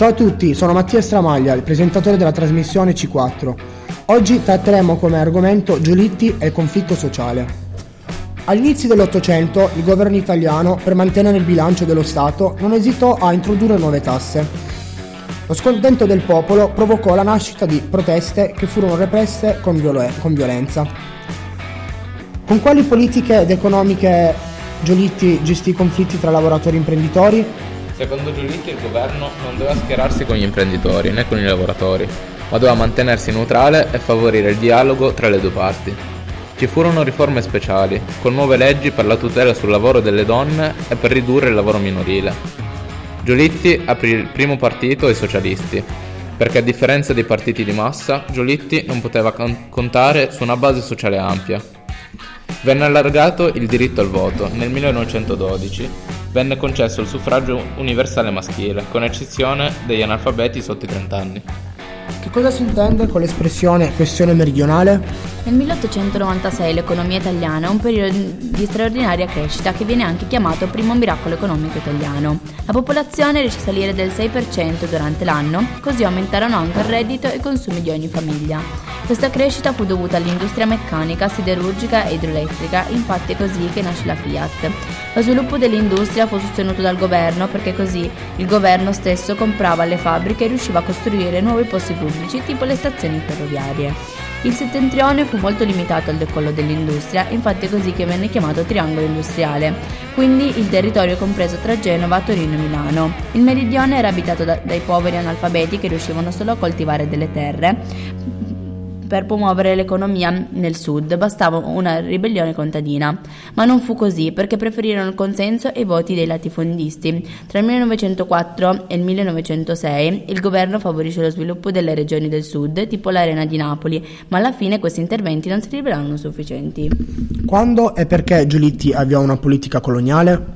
Ciao a tutti, sono Mattia Stramaglia, il presentatore della trasmissione C4. Oggi tratteremo come argomento Giolitti e il conflitto sociale. All'inizio dell'Ottocento il governo italiano, per mantenere il bilancio dello Stato, non esitò a introdurre nuove tasse. Lo scontento del popolo provocò la nascita di proteste che furono represse con, viol- con violenza. Con quali politiche ed economiche Giolitti gestì i conflitti tra lavoratori e imprenditori? Secondo Giolitti il governo non doveva schierarsi con gli imprenditori né con i lavoratori, ma doveva mantenersi neutrale e favorire il dialogo tra le due parti. Ci furono riforme speciali, con nuove leggi per la tutela sul lavoro delle donne e per ridurre il lavoro minorile. Giolitti aprì il primo partito ai socialisti, perché a differenza dei partiti di massa, Giolitti non poteva contare su una base sociale ampia. Venne allargato il diritto al voto nel 1912 venne concesso il suffragio universale maschile, con eccezione degli analfabeti sotto i 30 anni. Che cosa si intende con l'espressione questione meridionale? Nel 1896 l'economia italiana è un periodo di straordinaria crescita che viene anche chiamato primo miracolo economico italiano. La popolazione riesce a salire del 6% durante l'anno, così aumentarono anche il reddito e i consumi di ogni famiglia. Questa crescita fu dovuta all'industria meccanica, siderurgica e idroelettrica, infatti è così che nasce la Fiat. Lo sviluppo dell'industria fu sostenuto dal governo perché così il governo stesso comprava le fabbriche e riusciva a costruire nuovi posti pubblici tipo le stazioni ferroviarie. Il settentrione fu molto limitato al decollo dell'industria, infatti è così che venne chiamato triangolo industriale, quindi il territorio compreso tra Genova, Torino e Milano. Il meridione era abitato da, dai poveri analfabeti che riuscivano solo a coltivare delle terre, per promuovere l'economia nel sud, bastava una ribellione contadina. Ma non fu così, perché preferirono il consenso e i voti dei latifondisti. Tra il 1904 e il 1906 il governo favorisce lo sviluppo delle regioni del sud, tipo l'arena di Napoli, ma alla fine questi interventi non si rivelarono sufficienti. Quando e perché Giolitti avviò una politica coloniale?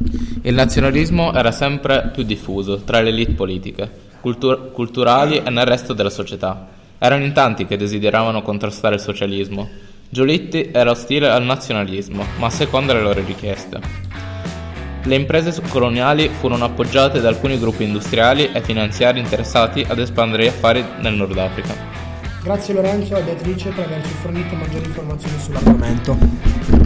Il nazionalismo era sempre più diffuso tra le elite politiche, cultur- culturali e nel resto della società. Erano in tanti che desideravano contrastare il socialismo. Giolitti era ostile al nazionalismo, ma secondo le loro richieste. Le imprese coloniali furono appoggiate da alcuni gruppi industriali e finanziari interessati ad espandere gli affari nel Nord Africa. Grazie Lorenzo e Beatrice per averci fornito maggiori informazioni sull'argomento.